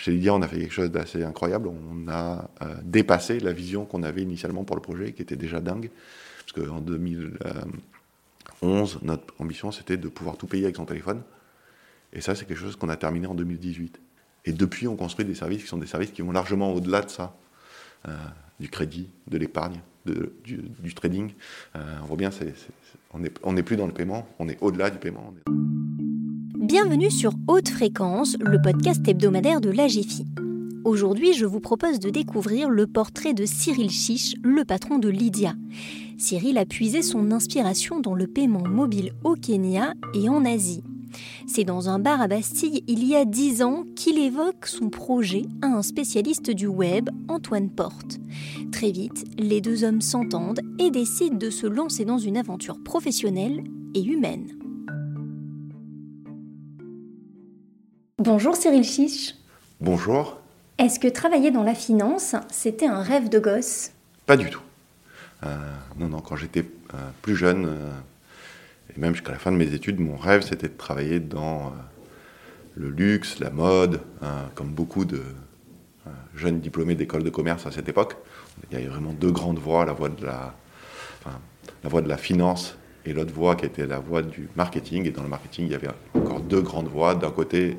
chez Lydia, on a fait quelque chose d'assez incroyable. On a dépassé la vision qu'on avait initialement pour le projet, qui était déjà dingue. Parce qu'en 2011, notre ambition, c'était de pouvoir tout payer avec son téléphone. Et ça, c'est quelque chose qu'on a terminé en 2018. Et depuis, on construit des services qui sont des services qui vont largement au-delà de ça, euh, du crédit, de l'épargne, du, trading. Euh, on voit bien, on n'est plus dans le paiement, on est au-delà du paiement. Bienvenue sur Haute Fréquence, le podcast hebdomadaire de l'AGFI. Aujourd'hui, je vous propose de découvrir le portrait de Cyril Chiche, le patron de Lydia. Cyril a puisé son inspiration dans le paiement mobile au Kenya et en Asie. C'est dans un bar à Bastille il y a dix ans qu'il évoque son projet à un spécialiste du web, Antoine Porte. Très vite, les deux hommes s'entendent et décident de se lancer dans une aventure professionnelle et humaine. Bonjour Cyril Chiche. Bonjour. Est-ce que travailler dans la finance, c'était un rêve de gosse? Pas du tout. Euh, non, non, quand j'étais euh, plus jeune, euh, et même jusqu'à la fin de mes études, mon rêve, c'était de travailler dans le luxe, la mode, comme beaucoup de jeunes diplômés d'école de commerce à cette époque. Il y avait vraiment deux grandes voies, la voie de la, la, voie de la finance et l'autre voie qui était la voie du marketing. Et dans le marketing, il y avait encore deux grandes voies. D'un côté,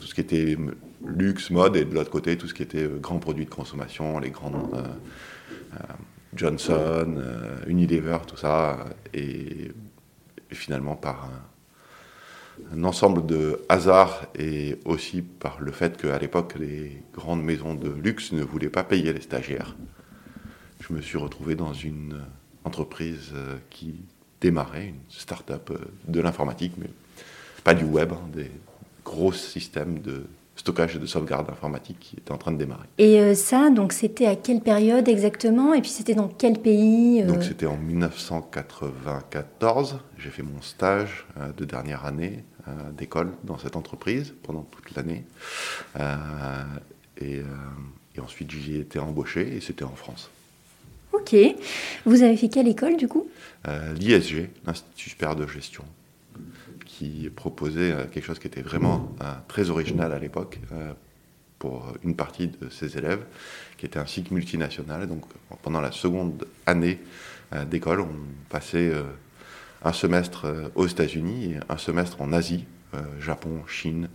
tout ce qui était luxe, mode, et de l'autre côté, tout ce qui était euh, grands produits de consommation, les grands Johnson, Unilever, tout ça. Et finalement par un, ensemble de hasards et aussi par le fait qu'à l'époque, les grandes maisons de luxe ne voulaient pas payer les stagiaires. Je me suis retrouvé dans une entreprise euh, qui démarrait, une start-up euh, de l'informatique, mais pas du web, hein, des gros systèmes de stockage et de sauvegarde informatique qui était en train de démarrer. Et euh, ça, donc c'était à quelle période exactement? Et puis c'était dans quel pays euh? Donc c'était en 1994. J'ai fait mon stage de dernière année d'école dans cette entreprise pendant toute l'année. Et, ensuite j'y ai été embauché et c'était en France. Ok. Vous avez fait quelle école du coup? L'ISG, l'Institut supérieur de gestion qui proposait euh, quelque chose qui était vraiment euh, très original à l'époque euh, pour une partie de ses élèves, qui était un cycle multinational. Donc pendant la seconde année d'école, on passait un semestre aux États-Unis et un semestre en Asie, Japon, Chine,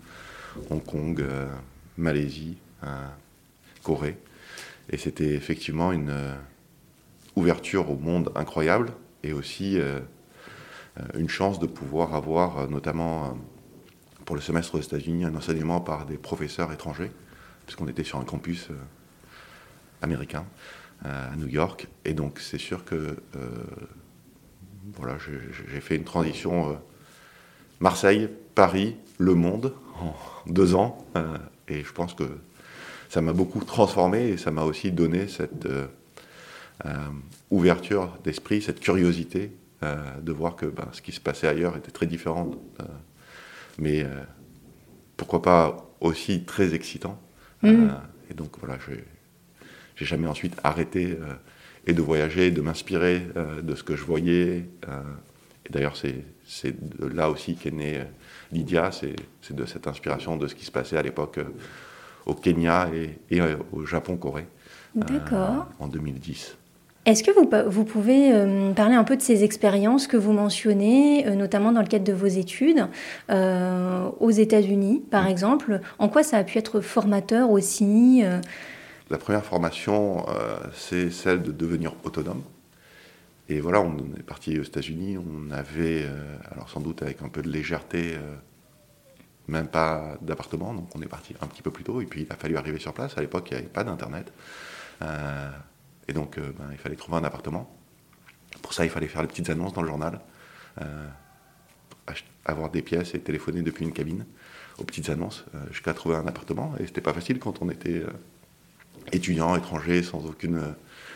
Hong Kong, Malaisie, Corée. Et c'était effectivement une ouverture au monde incroyable et aussi euh, une chance de pouvoir avoir, euh, notamment euh, pour le semestre aux États-Unis, un enseignement par des professeurs étrangers, puisqu'on était sur un campus américain à New York. Et donc, c'est sûr que voilà, j'ai fait une transition Marseille, Paris, Le Monde en deux ans. et je pense que ça m'a beaucoup transformé et ça m'a aussi donné cette ouverture d'esprit, cette curiosité euh, de voir que ben, ce qui se passait ailleurs était très différent, euh, mais euh, pourquoi pas aussi très excitant. Mm. et donc voilà, j'ai jamais ensuite arrêté et de voyager, de m'inspirer de ce que je voyais. et d'ailleurs, c'est de là aussi qu'est née Lydia, c'est de cette inspiration de ce qui se passait à l'époque au Kenya et, et au Japon-Corée en 2010. Est-ce que vous, pouvez euh, parler un peu de ces expériences que vous mentionnez, euh, notamment dans le cadre de vos études, euh, aux États-Unis, par exemple? En quoi ça a pu être formateur aussi La première formation, c'est celle de devenir autonome. Et voilà, on est parti aux États-Unis, on avait, alors sans doute avec un peu de légèreté, même pas d'appartement, donc on est parti un petit peu plus tôt, et puis il a fallu arriver sur place. À l'époque, il n'y avait pas d'Internet. Et donc, euh, ben, il fallait trouver un appartement. Pour ça, il fallait faire les petites annonces dans le journal, euh, avoir des pièces et téléphoner depuis une cabine aux petites annonces euh, jusqu'à trouver un appartement. Et c'était pas facile quand on était étudiant, étranger, sans aucune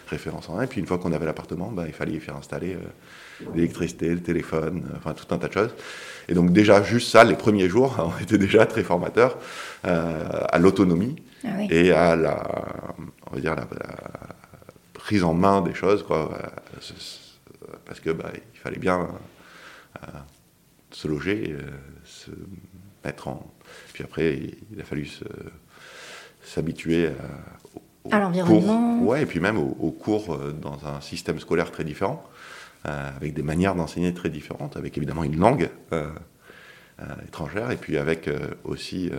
référence en rien. Et puis une fois qu'on avait l'appartement, ben, il fallait y faire installer l'électricité, le téléphone, enfin tout un tas de choses. Et donc déjà, juste ça, les premiers jours, ont été déjà très formateurs à l'autonomie ah et à la, on va dire, la, prise en main des choses, quoi, euh, parce que bah, il fallait bien euh, se loger, euh, se mettre en. Puis après, il a fallu s'habituer à, l'environnement. Ouais, et puis même aux, cours dans un système scolaire très différent, avec des manières d'enseigner très différentes, avec évidemment une langue étrangère, et puis avec aussi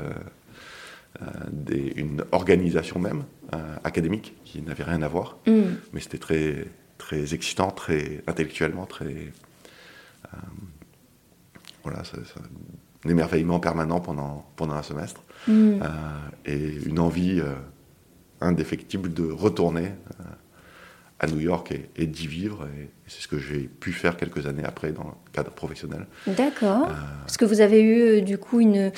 des, une organisation même académique qui n'avait rien à voir. Mm. Mais c'était très, très excitant, très intellectuellement, très voilà, c'est un émerveillement permanent pendant, pendant un semestre mm. euh, et une envie euh, indéfectible de retourner euh, à New York et, d'y vivre. Et, c'est ce que j'ai pu faire quelques années après dans le cadre professionnel. D'accord. Est-ce que vous avez eu du coup une,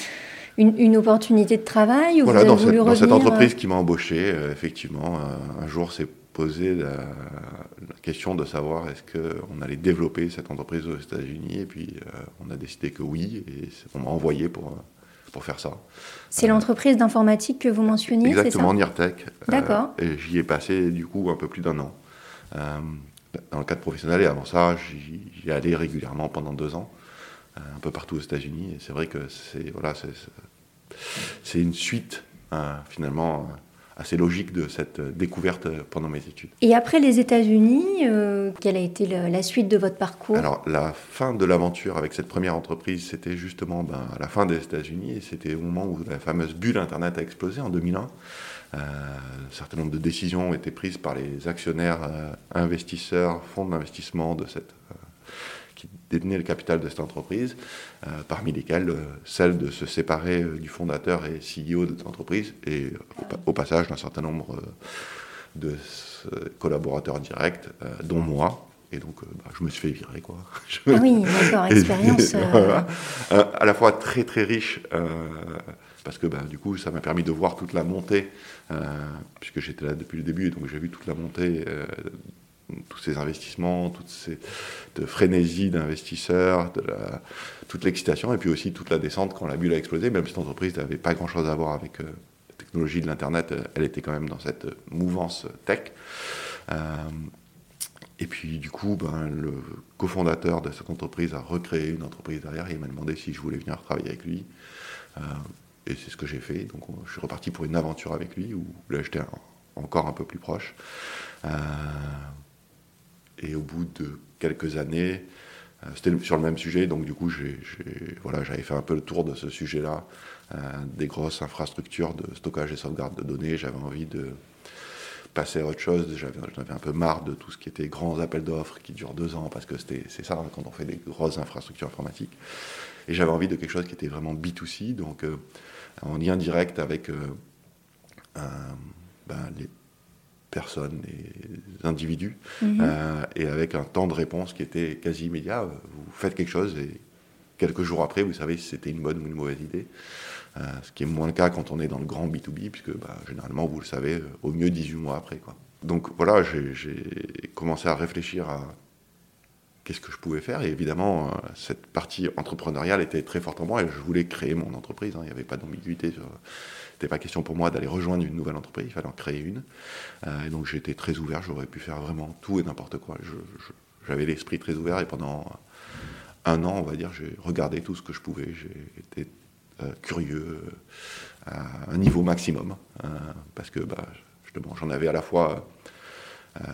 une, opportunité de travail ou voilà, vous avez dans, cette, entreprise qui m'a embauché, effectivement, un jour c'est posé la, question de savoir est-ce qu'on allait développer cette entreprise aux États-Unis. Et puis, euh, on a décidé que oui, et on m'a envoyé pour, pour faire ça. C'est l'entreprise d'informatique que vous mentionniez, Exactement, Nirtech. Euh, D'accord. et j'y ai passé, du coup, un peu plus d'un an. Euh, dans le cadre professionnel, et avant ça, j'y allais régulièrement pendant deux ans, un peu partout aux États-Unis. Et c'est vrai que c'est voilà, c'est une suite, finalement assez logique de cette découverte pendant mes études. Et après les États-Unis, euh, quelle a été la suite de votre parcours? Alors, la fin de l'aventure avec cette première entreprise, c'était justement ben, à la fin des États-Unis, et c'était au moment où la fameuse bulle Internet a explosé en 2001. Euh, un certain nombre de décisions ont été prises par les actionnaires, euh, investisseurs, fonds d'investissement de cette qui détenait le capital de cette entreprise, euh, parmi lesquels euh, celle de se séparer euh, du fondateur et CEO de cette entreprise, et au, passage d'un certain nombre de collaborateurs directs, dont moi. Et donc, bah, je me suis fait virer, quoi. Ah oui, d'accord, expérience. à la fois très, très riche, parce que bah, du coup, ça m'a permis de voir toute la montée, puisque j'étais là depuis le début, donc j'ai vu toute la montée tous ces investissements, toute cette frénésie d'investisseurs, toute l'excitation, et puis aussi toute la descente quand la bulle a explosé, même si cette entreprise n'avait pas grand-chose à voir avec euh, la technologie de l'Internet, euh, elle était quand même dans cette mouvance tech. Euh, et puis du coup, ben, le cofondateur de cette entreprise a recréé une entreprise derrière et il m'a demandé si je voulais venir travailler avec lui. et c'est ce que j'ai fait. Donc je suis reparti pour une aventure avec lui où là j'étais encore un peu plus proche. Et au bout de quelques années, euh, c'était sur le même sujet, donc du coup, voilà, j'avais fait un peu le tour de ce sujet-là, euh, des grosses infrastructures de stockage et sauvegarde de données. J'avais envie de passer à autre chose. J'avais, un peu marre de tout ce qui était grands appels d'offres qui durent deux ans, parce que c'est ça quand on fait des grosses infrastructures informatiques. Et j'avais envie de quelque chose qui était vraiment B2C, donc euh, en lien direct avec ben, les personnes, les individus, mhm. euh, et avec un temps de réponse qui était quasi immédiat. Vous faites quelque chose et quelques jours après, vous savez si c'était une bonne ou une mauvaise idée. Euh, ce qui est moins le cas quand on est dans le grand B2B, puisque bah, généralement, vous le savez, euh, au mieux 18 mois après. Quoi. Donc voilà, j'ai commencé à réfléchir à qu'est-ce que je pouvais faire. Et évidemment, cette partie entrepreneuriale était très forte en moi et je voulais créer mon entreprise. Hein. Il n'y avait pas d'ambiguïté sur n'était pas question pour moi d'aller rejoindre une nouvelle entreprise, il fallait en créer une. Euh, et donc j'étais très ouvert, j'aurais pu faire vraiment tout et n'importe quoi. J'avais l'esprit très ouvert et pendant un an, on va dire, j'ai regardé tout ce que je pouvais. J'ai été euh, curieux euh, à un niveau maximum parce que bah, j'en avais à la fois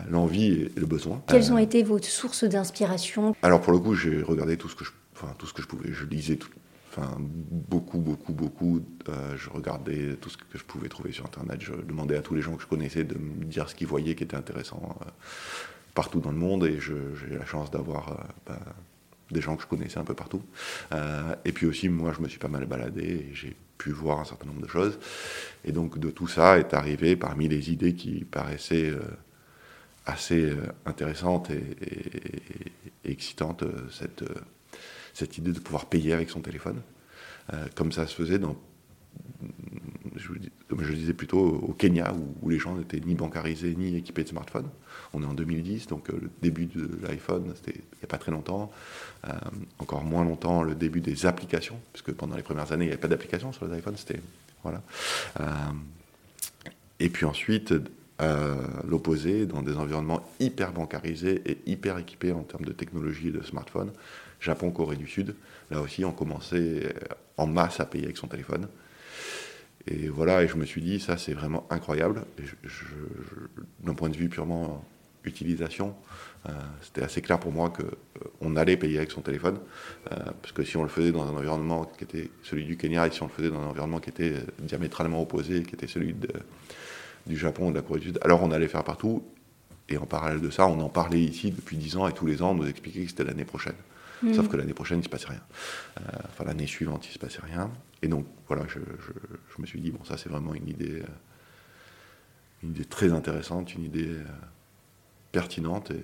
l'envie et le besoin. Quelles ont été vos sources d'inspiration? Alors pour le coup, j'ai regardé tout ce que je, enfin, tout ce que je pouvais. Je lisais tout, Enfin, beaucoup, beaucoup, beaucoup. Euh, je regardais tout ce que je pouvais trouver sur Internet. Je demandais à tous les gens que je connaissais de me dire ce qu'ils voyaient qui était intéressant euh, partout dans le monde. Et j'ai la chance d'avoir euh, bah, des gens que je connaissais un peu partout. et puis aussi, moi, je me suis pas mal baladé et j'ai pu voir un certain nombre de choses. Et donc, de tout ça est arrivé parmi les idées qui paraissaient assez intéressantes et, et excitantes cette cette idée de pouvoir payer avec son téléphone, euh, comme ça se faisait dans, je, comme je disais plutôt, au Kenya, où, les gens n'étaient ni bancarisés ni équipés de smartphones. On est en 2010, donc euh, le début de l'iPhone, c'était pas très longtemps. Euh, encore moins longtemps, le début des applications, puisque pendant les premières années, il n'y avait pas d'applications sur les iPhones. C'était, voilà. et puis ensuite, l'opposé, dans des environnements hyper bancarisés et hyper équipés en termes de technologie et de smartphones, Japon, Corée du Sud, là aussi, on commençait en masse à payer avec son téléphone. et voilà, et je me suis dit, ça c'est vraiment incroyable. D'un point de vue purement utilisation, euh, c'était assez clair pour moi qu'on euh, allait payer avec son téléphone, euh, parce que si on le faisait dans un environnement qui était celui du Kenya, et si on le faisait dans un environnement qui était diamétralement opposé, qui était celui du Japon ou de la Corée du Sud, alors on allait faire partout. Et en parallèle de ça, on en parlait ici depuis 10 ans, et tous les ans, on nous expliquait que c'était l'année prochaine. Mm. Sauf que l'année prochaine, il ne se passait rien. enfin, l'année suivante, il ne se passait rien. Et donc, voilà, je, me suis dit, bon, ça, c'est vraiment une idée, une idée très intéressante, une idée pertinente, et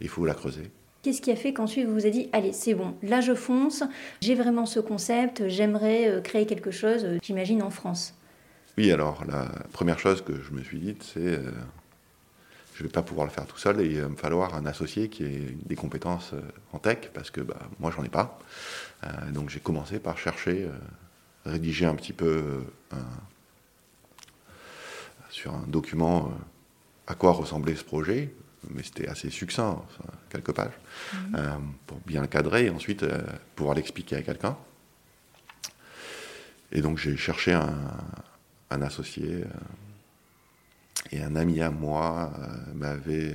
il faut la creuser. Qu'est-ce qui a fait qu'ensuite vous vous avez dit, allez, c'est bon, là je fonce, j'ai vraiment ce concept, j'aimerais euh, créer quelque chose, euh, j'imagine, en France? Oui, alors la première chose que je me suis dit, c'est, euh, je ne vais pas pouvoir le faire tout seul et il va me falloir un associé qui ait des compétences en tech, parce que bah, moi, j'en ai pas. donc j'ai commencé par chercher, rédiger un petit peu sur un document à quoi ressemblait ce projet, mais c'était assez succinct, quelques pages, mhm. euh, pour bien le cadrer et ensuite euh, pouvoir l'expliquer à quelqu'un. Et donc j'ai cherché un, associé euh, et un ami à moi m'avait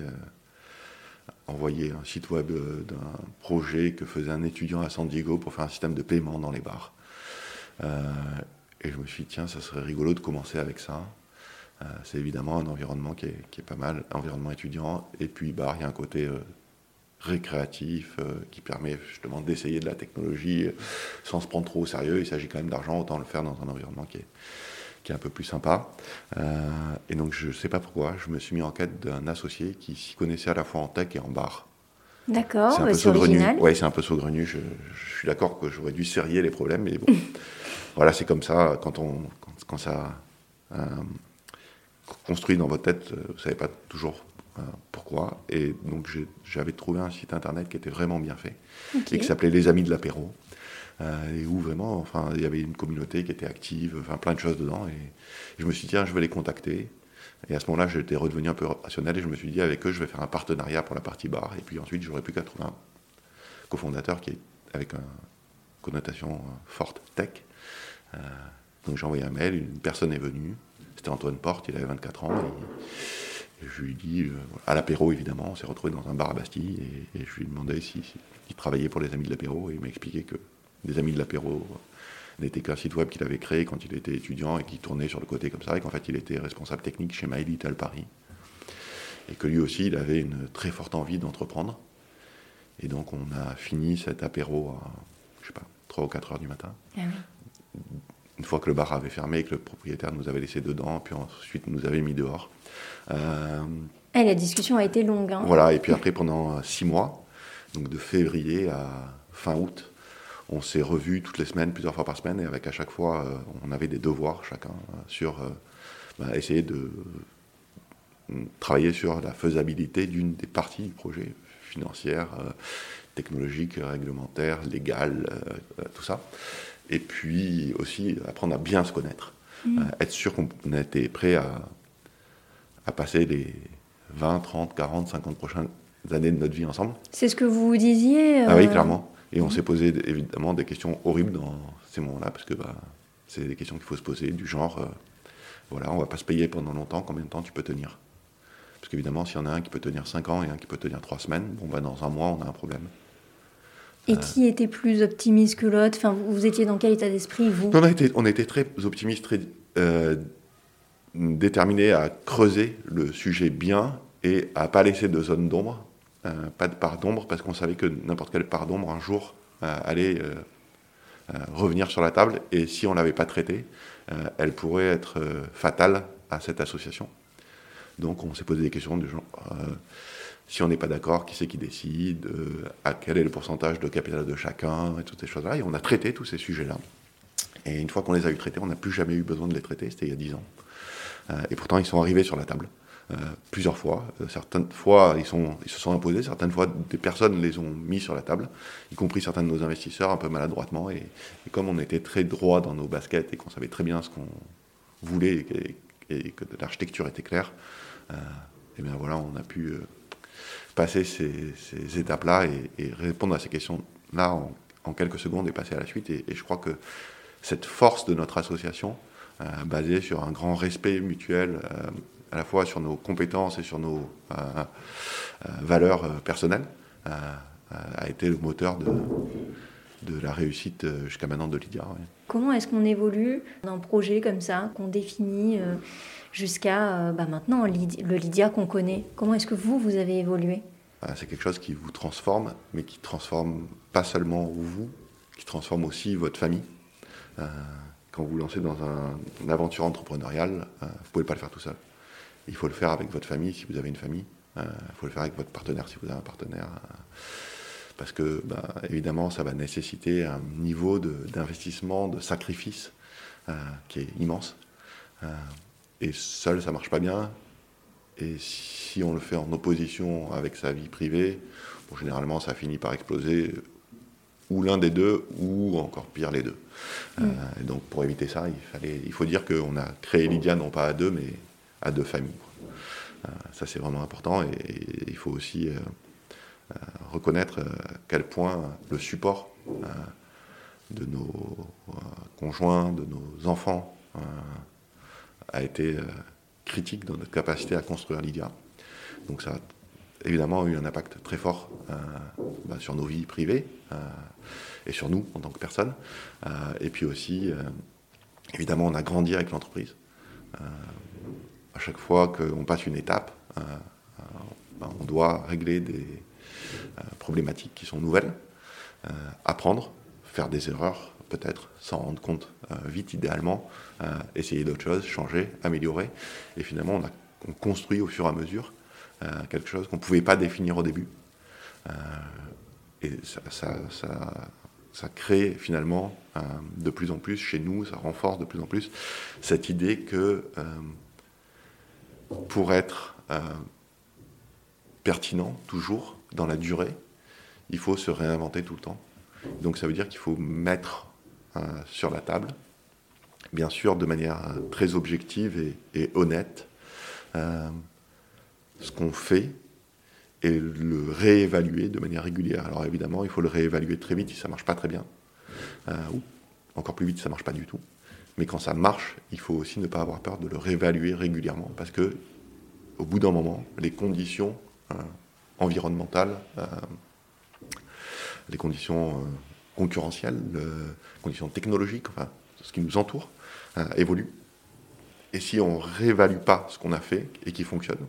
envoyé un site web d'un projet que faisait un étudiant à San Diego pour faire un système de paiement dans les bars. et je me suis dit, tiens, ça serait rigolo de commencer avec ça. Euh, c'est évidemment un environnement qui est, pas mal, environnement étudiant. Et puis, bah, il y a un côté euh, récréatif euh, qui permet justement d'essayer de la technologie sans se prendre trop au sérieux. Il s'agit quand même d'argent, autant le faire dans un environnement qui est, qui est un peu plus sympa. et donc, je ne sais pas pourquoi, je me suis mis en quête d'un associé qui s'y connaissait à la fois en tech et en bar. D'accord, c'est un, peu saugrenu. Ouais, c'est un peu saugrenu. Je, je suis d'accord que j'aurais dû serrer les problèmes, mais bon, voilà, c'est comme ça quand on, quand, ça construit dans votre tête, euh, vous ne savez pas toujours euh, pourquoi. Et donc j'avais trouvé un site internet qui était vraiment bien fait et qui s'appelait Les Amis de l'apéro. Euh, et où vraiment, enfin, il y avait une communauté qui était active, enfin plein de choses dedans. Et, je me suis dit, tiens, je vais les contacter. Et à ce moment-là, j'étais redevenu un peu rationnel et je me suis dit, avec eux, je vais faire un partenariat pour la partie bar. Et puis ensuite, j'aurais plus qu'à trouver un cofondateur qui est avec une connotation forte tech. donc j'ai envoyé un mail, une personne est venue. C'était Antoine Porte, il avait 24 ans. Et, je lui dit, euh, à l'apéro évidemment, on s'est retrouvé dans un bar à Bastille, et, je lui ai demandé s'il si, travaillait pour les Amis de l'apéro, et il m'a expliqué que les Amis de l'apéro n'était qu'un site web qu'il avait créé quand il était étudiant et qui tournait sur le côté comme ça, et qu'en fait il était responsable technique chez My Little Paris. Et que lui aussi, il avait une très forte envie d'entreprendre. Et donc on a fini cet apéro à, je sais pas, 3 ou 4 heures du matin. Ah une fois que le bar avait fermé et que le propriétaire nous avait laissé dedans, puis ensuite nous avait mis dehors. Euh, et la discussion a été longue. Hein. Voilà, et puis après, pendant six mois, donc de février à fin août, on s'est revus toutes les semaines, plusieurs fois par semaine, et avec à chaque fois, euh, on avait des devoirs chacun euh, sur bah, essayer de travailler sur la faisabilité d'une des parties du projet, financière, technologique, réglementaire, légale, tout ça et puis aussi apprendre à bien se connaître, mm. être sûr qu'on était prêt à, à passer les 20, 30, 40, 50 prochaines années de notre vie ensemble. C'est ce que vous disiez Ah oui, euh, clairement. Et on mm. s'est posé évidemment des questions horribles dans ces moments-là, parce que bah, c'est des questions qu'il faut se poser, du genre, euh, voilà, on va pas se payer pendant longtemps, combien de temps tu peux tenir? Parce qu'évidemment, s'il y en a un qui peut tenir 5 ans et un qui peut tenir 3 semaines, bon, bah, dans un mois, on a un problème. Et qui était plus optimiste que l'autre? Enfin, vous, étiez dans quel état d'esprit, vous? On, était, on était très optimistes, très euh, déterminés à creuser le sujet bien et à pas laisser de zone d'ombre, euh, pas de part d'ombre, parce qu'on savait que n'importe quelle part d'ombre, un jour, euh, allait revenir sur la table, et si on ne l'avait pas traitée, elle pourrait être fatale à cette association. Donc on s'est posé des questions du genre si on n'est pas d'accord, qui c'est qui décide, euh, à quel est le pourcentage de capital de chacun, et toutes ces choses-là. Et on a traité tous ces sujets-là. Et une fois qu'on les a eu traités, on n'a plus jamais eu besoin de les traiter, c'était il y a dix ans. Euh, et pourtant, ils sont arrivés sur la table. Euh, plusieurs fois. certaines fois, ils, se sont imposés, certaines fois, des personnes les ont mis sur la table, y compris certains de nos investisseurs, un peu maladroitement. Et, comme on était très droit dans nos baskets et qu'on savait très bien ce qu'on voulait et, que l'architecture était claire, et bien voilà, on a pu passer ces, étapes-là et, répondre à ces questions-là en, quelques secondes et passer à la suite. Et, je crois que cette force de notre association basé sur un grand respect mutuel, à la fois sur nos compétences et sur nos valeurs personnelles, a été le moteur de, de la réussite jusqu'à maintenant de Lydia. Comment est-ce qu'on évolue d'un projet comme ça, qu'on définit jusqu'à bah, maintenant le Lydia qu'on connaît? Comment est-ce que vous, vous avez évolué? C'est quelque chose qui vous transforme, mais qui transforme pas seulement vous, qui transforme aussi votre famille. Euh, quand vous lancez dans une aventure entrepreneuriale, euh, vous ne pouvez pas le faire tout seul. Il faut le faire avec votre famille si vous avez une famille. Euh, il faut le faire avec votre partenaire si vous avez un partenaire. parce que, bah, évidemment, ça va nécessiter un niveau d'investissement, de, sacrifice qui est immense. et seul, ça marche pas bien. Et si on le fait en opposition avec sa vie privée, bon, généralement ça finit par exploser, ou l'un des deux, ou encore pire les deux. Mm. Euh, donc pour éviter ça, il, fallait, il faut dire qu'on a créé Lydia non pas à deux, mais à deux familles. Euh, ça c'est vraiment important et, il faut aussi euh, reconnaître à quel point le support de nos conjoints, de nos enfants a été critique dans notre capacité à construire Lydia. Donc ça a évidemment eu un impact très fort euh, bah, sur nos vies privées euh, et sur nous en tant que personnes. Euh, et puis aussi, évidemment, on a grandi avec l'entreprise. à chaque fois qu'on passe une étape, bah, on doit régler des problématiques qui sont nouvelles, apprendre, faire des erreurs, peut-être, s'en rendre compte vite idéalement, essayer d'autres choses, changer, améliorer. Et finalement, on, a, construit au fur et à mesure quelque chose qu'on ne pouvait pas définir au début. et ça, crée finalement de plus en plus chez nous, ça renforce de plus en plus cette idée que pour être pertinent toujours dans la durée, il faut se réinventer tout le temps. Donc ça veut dire qu'il faut mettre euh, sur la table, bien sûr de manière très objective et, honnête, euh, ce qu'on fait et le réévaluer de manière régulière. Alors évidemment, il faut le réévaluer très vite si ça marche pas très bien, euh, ou encore plus vite si ça marche pas du tout. Mais quand ça marche, il faut aussi ne pas avoir peur de le réévaluer régulièrement, parce que au bout d'un moment, les conditions environnementales, les conditions concurrentielles, conditions technologiques, enfin, ce qui nous entoure, euh, évolue. Et si on réévalue pas ce qu'on a fait et qui fonctionne,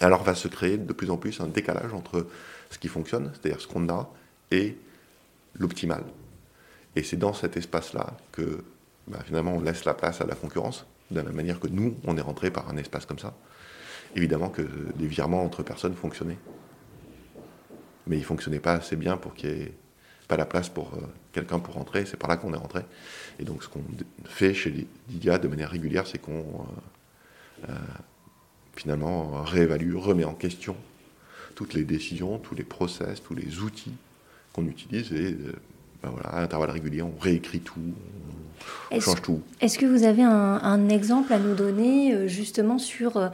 alors va se créer de plus en plus un décalage entre ce qui fonctionne, c'est-à-dire ce qu'on a, et l'optimal. Et c'est dans cet espace-là que bah, finalement on laisse la place à la concurrence, de la même manière que nous, on est rentré par un espace comme ça. Évidemment que des virements entre personnes fonctionnaient. Mais ils ne fonctionnaient pas assez bien pour qu'il y ait pas la place pour euh, quelqu'un pour rentrer, c'est par là qu'on est rentré. Et donc ce qu'on fait chez Lydia de manière régulière, c'est qu'on euh, euh, finalement réévalue, remet en question toutes les décisions, tous les process, tous les outils qu'on utilise et ben voilà, à intervalles réguliers, on réécrit tout, on change tout. Est-ce que vous avez un, un, exemple à nous donner justement sur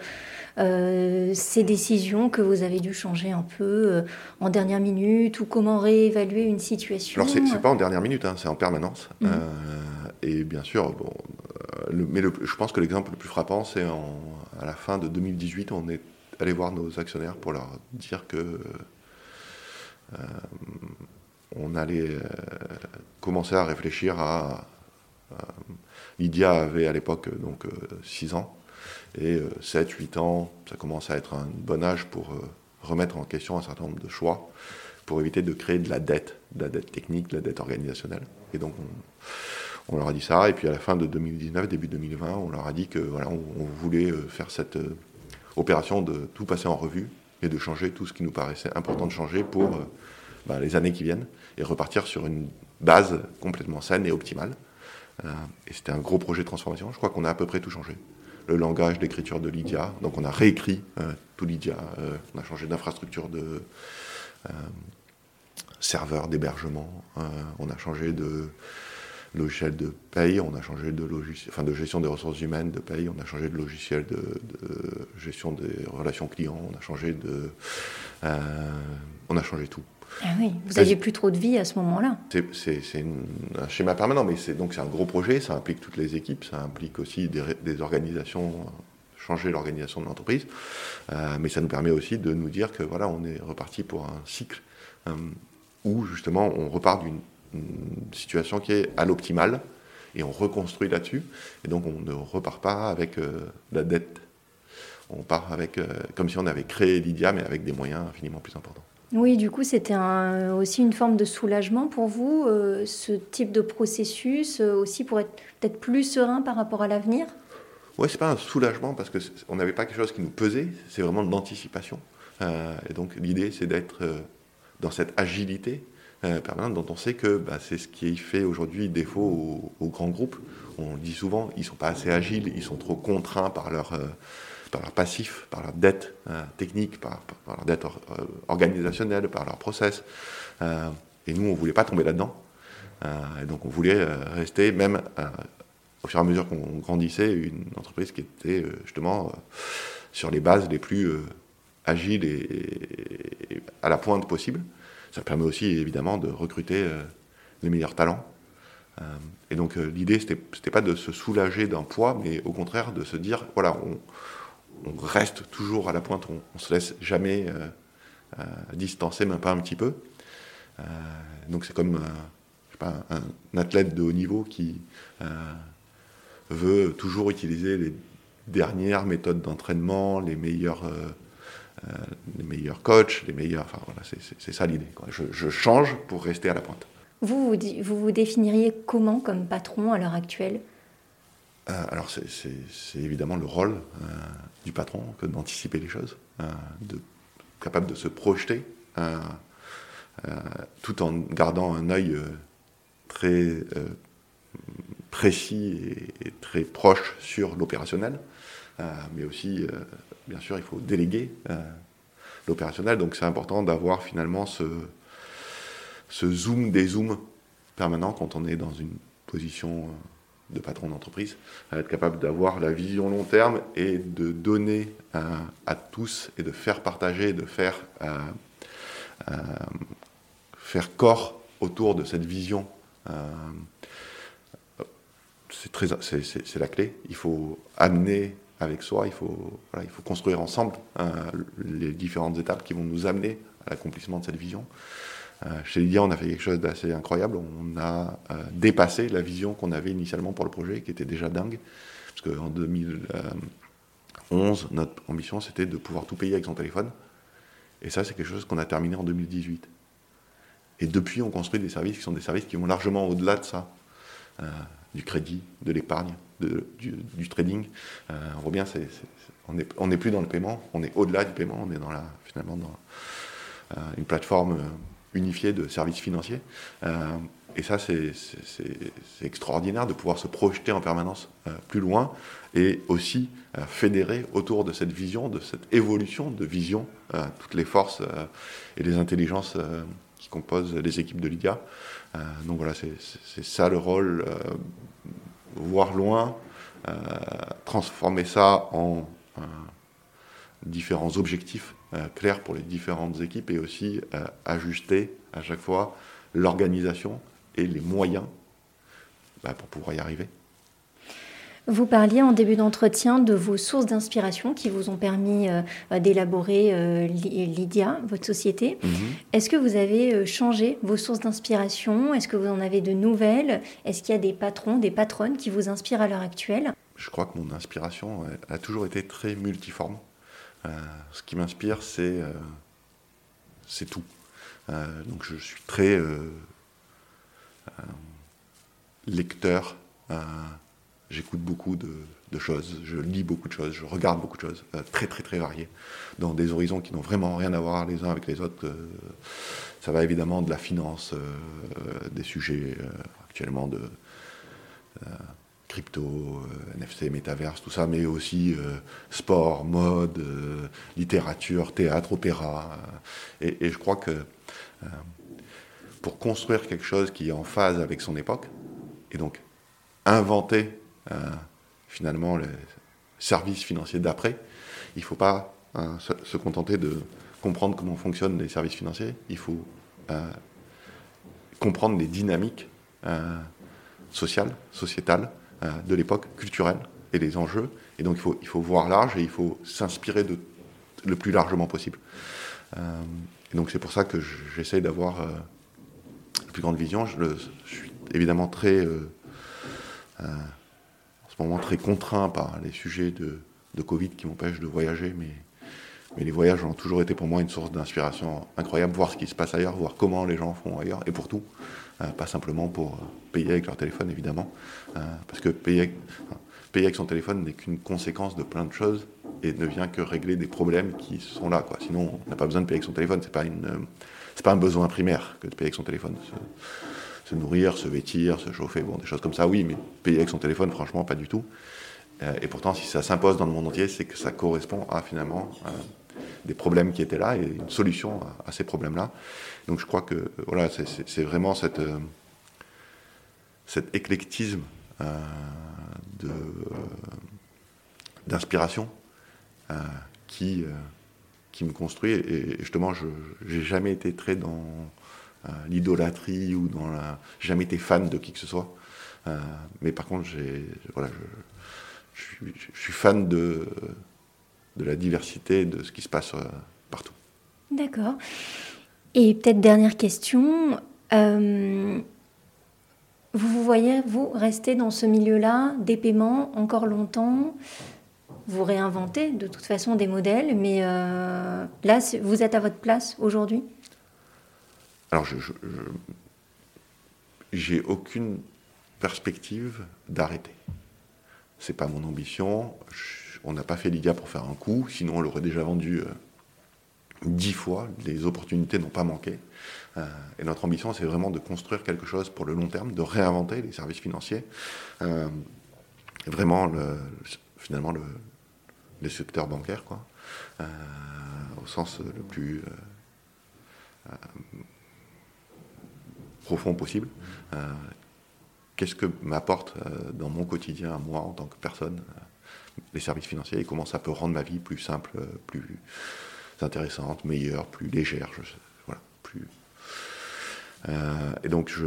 euh, ces décisions que vous avez dû changer un peu euh, en dernière minute ou comment réévaluer une situation? Alors, c'est pas en dernière minute, hein, c'est en permanence. Euh, et bien sûr, bon, mais je pense que l'exemple le plus frappant, c'est à la fin de 2018, on est allé voir nos actionnaires pour leur dire que on allait commencer à réfléchir à. Lydia avait à l'époque donc 6 ans. Et 7, euh, 8 ans, ça commence à être un bon âge pour euh, remettre en question un certain nombre de choix, pour éviter de créer de la dette, de la dette technique, de la dette organisationnelle. Et donc, on, leur a dit ça. Et puis, à la fin de 2019, début 2020, on leur a dit que voilà, on, voulait euh, faire cette opération de tout passer en revue et de changer tout ce qui nous paraissait important de changer pour bah, les années qui viennent et repartir sur une base complètement saine et optimale. et c'était un gros projet de transformation. Je crois qu'on a à peu près tout changé le langage d'écriture de Lydia. Donc on a réécrit euh, tout Lydia, euh, on a changé d'infrastructure de euh, serveur d'hébergement, on a changé de logiciel de paye, on a changé de logiciel, enfin de gestion des ressources humaines de paye, on a changé de logiciel de, gestion des relations clients, on a changé de, on a changé tout. Ah oui, vous n'aviez plus trop de vie à ce moment-là. C'est un schéma permanent, mais c'est donc c'est un gros projet, ça implique toutes les équipes, ça implique aussi des, organisations, changer l'organisation de l'entreprise, euh, mais ça nous permet aussi de nous dire que voilà, on est reparti pour un cycle euh, où justement on repart d'une situation qui est à l'optimal et on reconstruit là-dessus, et donc on ne repart pas avec euh, la dette. On part avec, comme si on avait créé Lydia, mais avec des moyens infiniment plus importants. Oui, du coup, c'était aussi une forme de soulagement pour vous, euh, ce type de processus, euh, aussi pour être peut-être plus serein par rapport à l'avenir? Oui, c'est pas un soulagement parce qu'on n'avait pas quelque chose qui nous pesait, c'est vraiment de l'anticipation. Euh, et donc, l'idée, c'est d'être dans cette agilité permanente dont on sait que bah, c'est ce qui fait aujourd'hui défaut aux, grands groupes. On dit souvent, ils sont pas assez agiles, ils sont trop contraints par leur par leur passif, par leur dette euh, technique, par, leur dette euh, organisationnelle, par leur process. Euh, et nous, on ne voulait pas tomber là-dedans. et donc, on voulait rester, même au fur et à mesure qu'on grandissait, une entreprise qui était justement sur les bases les plus agiles et, à la pointe possible. Ça permet aussi, évidemment, de recruter les meilleurs talents. et donc, l'idée, ce n'était pas de se soulager d'un poids, mais au contraire de se dire, voilà, on, reste toujours à la pointe, on, ne se laisse jamais euh, euh, distancer, même pas un petit peu. Euh, donc c'est comme un, athlète de haut niveau qui veut toujours utiliser les dernières méthodes d'entraînement, les meilleurs, les meilleurs coachs, les meilleurs. Enfin voilà, c'est ça l'idée. Je, change pour rester à la pointe. vous, vous, vous définiriez comment comme patron à l'heure actuelle? Euh, alors c'est évidemment le rôle euh, du patron que d'anticiper les choses, euh, de, capable de se projeter, tout en gardant un œil très précis et, très proche sur l'opérationnel. Mais aussi, bien sûr, il faut déléguer l'opérationnel. Donc c'est important d'avoir finalement ce, ce zoom des zooms permanent quand on est dans une position de patron d'entreprise, être capable d'avoir la vision long terme et de donner à, tous et de faire partager, de faire, euh, euh, faire corps autour de cette vision. Euh, c'est la clé. Il faut amener avec soi, il faut, il faut construire ensemble les différentes étapes qui vont nous amener à l'accomplissement de cette vision. Euh, chez Lydia, on a fait quelque chose d'assez incroyable. On a euh, dépassé la vision qu'on avait initialement pour le projet, qui était déjà dingue. Parce qu'en 2011, notre ambition, c'était de pouvoir tout payer avec son téléphone. Et ça, c'est quelque chose qu'on a terminé en 2018. Et depuis, on construit des services qui sont des services qui vont largement au-delà de ça. Euh, du crédit, de l'épargne, du, trading. on voit bien, on n'est plus dans le paiement, on est au-delà du paiement, on est dans la, finalement dans une plateforme unifié de services financiers. Euh, et ça, c'est extraordinaire de pouvoir se projeter en permanence euh, plus loin et aussi euh, fédérer autour de cette vision, de cette évolution de vision, toutes les forces et les intelligences qui composent les équipes de Lydia. donc voilà, c'est ça le rôle, voir loin, transformer ça en différents objectifs euh, clairs pour les différentes équipes et aussi euh, ajuster à chaque fois l'organisation et les moyens bah, pour pouvoir y arriver. Vous parliez en début d'entretien de vos sources d'inspiration qui vous ont permis euh, d'élaborer Lydia, votre société. Mhm. Est-ce que vous avez changé vos sources d'inspiration? Est-ce que vous en avez de nouvelles? Est-ce qu'il y a des patrons, des patronnes qui vous inspirent à l'heure actuelle? Je crois que mon inspiration a toujours été très multiforme. Euh, ce qui m'inspire, c'est euh, c'est tout. Euh, donc je suis très lecteur. J'écoute beaucoup de, choses, je lis beaucoup de choses, je regarde beaucoup de choses, très très très variées, dans des horizons qui n'ont vraiment rien à voir les uns avec les autres. ça va évidemment de la finance, des sujets actuellement de crypto, euh, NFC, métaverse, tout ça, mais aussi euh, sport, mode, euh, littérature, théâtre, opéra. Et, je crois que pour construire quelque chose qui est en phase avec son époque, et donc inventer finalement les services financiers d'après, il ne faut pas se, se, contenter de comprendre comment fonctionnent les services financiers, il faut comprendre les dynamiques sociales, sociétales de l'époque, culturelles et les enjeux. Et donc il faut, il faut voir large et il faut s'inspirer de le plus largement possible. et donc c'est pour ça que j'essaye d'avoir la plus grande vision. Je, suis évidemment très ce moment très contraint par les sujets de, Covid qui m'empêchent de voyager, mais, les voyages ont toujours été pour moi une source d'inspiration incroyable, voir ce qui se passe ailleurs, voir comment les gens font ailleurs, et pour tout, euh, pas simplement pour euh, payer avec leur téléphone évidemment, euh, parce que payer, payer avec son téléphone n'est qu'une conséquence de plein de choses et ne vient que régler des problèmes qui sont là. Quoi. Sinon, on n'a pas besoin de payer avec son téléphone, une, c'est pas un besoin primaire que de payer avec son téléphone se nourrir, se vêtir, se chauffer, bon, des choses comme ça, oui, mais payer avec son téléphone, franchement, pas du tout. Euh, et pourtant, si ça s'impose dans le monde entier, c'est que ça correspond à finalement des problèmes qui étaient là et une solution à, ces problèmes-là. Donc je crois que voilà, c'est vraiment cette, euh, cet éclectisme euh, d'inspiration qui, qui me construit. Et, justement, je n'ai jamais été très dans l'idolâtrie ou dans la. jamais été fan de qui que ce soit. Euh, mais par contre, j'ai, voilà, je, suis, fan de, de la diversité de ce qui se passe euh, partout. D'accord. Et peut-être dernière question. Euh, vous vous voyez, vous, rester dans ce milieu-là, des paiements, encore longtemps? Vous réinventez de toute façon des modèles, mais là, vous êtes à votre place aujourd'hui? Alors, je, j'ai aucune perspective d'arrêter. C'est pas mon ambition. on n'a pas fait l'IGA pour faire un coup, sinon on l'aurait déjà vendu euh, dix fois. Les opportunités n'ont pas manqué. Euh, et notre ambition, c'est vraiment de construire quelque chose pour le long terme, de réinventer les services financiers. Euh, vraiment, le, finalement, le, le secteur bancaire, quoi, au sens le plus profond possible. Euh, qu'est-ce que m'apporte euh, dans mon quotidien, moi, en tant que personne, euh, les services financiers et comment ça peut rendre ma vie plus simple, plus intéressante, meilleure, plus légère, voilà, plus. et donc, je,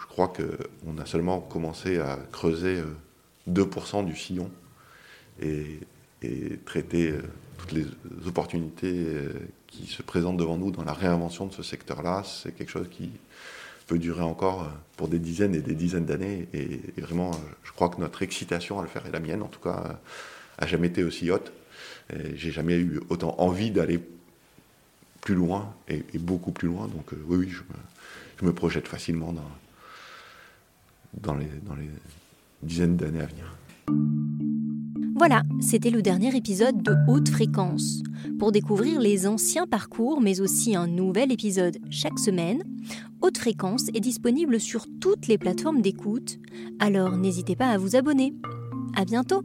je crois qu'on a seulement commencé à creuser 2% du sillon et, et traiter toutes les opportunités qui se présentent devant nous dans la réinvention de ce secteur-là. C'est quelque chose qui, peut durer encore euh, pour des dizaines et des dizaines d'années. Et, vraiment, euh, je crois que notre excitation à le faire, et la mienne en tout cas, euh, a jamais été aussi haute. J'ai jamais eu autant envie d'aller plus loin et, beaucoup plus loin. Donc oui, oui, je me, projette facilement dans, les dizaines d'années à venir. Voilà, c'était le dernier épisode de Haute Fréquence. Pour découvrir les anciens parcours, mais aussi un nouvel épisode chaque semaine, Haute Fréquence est disponible sur toutes les plateformes d'écoute, alors n'hésitez pas à vous abonner. À bientôt!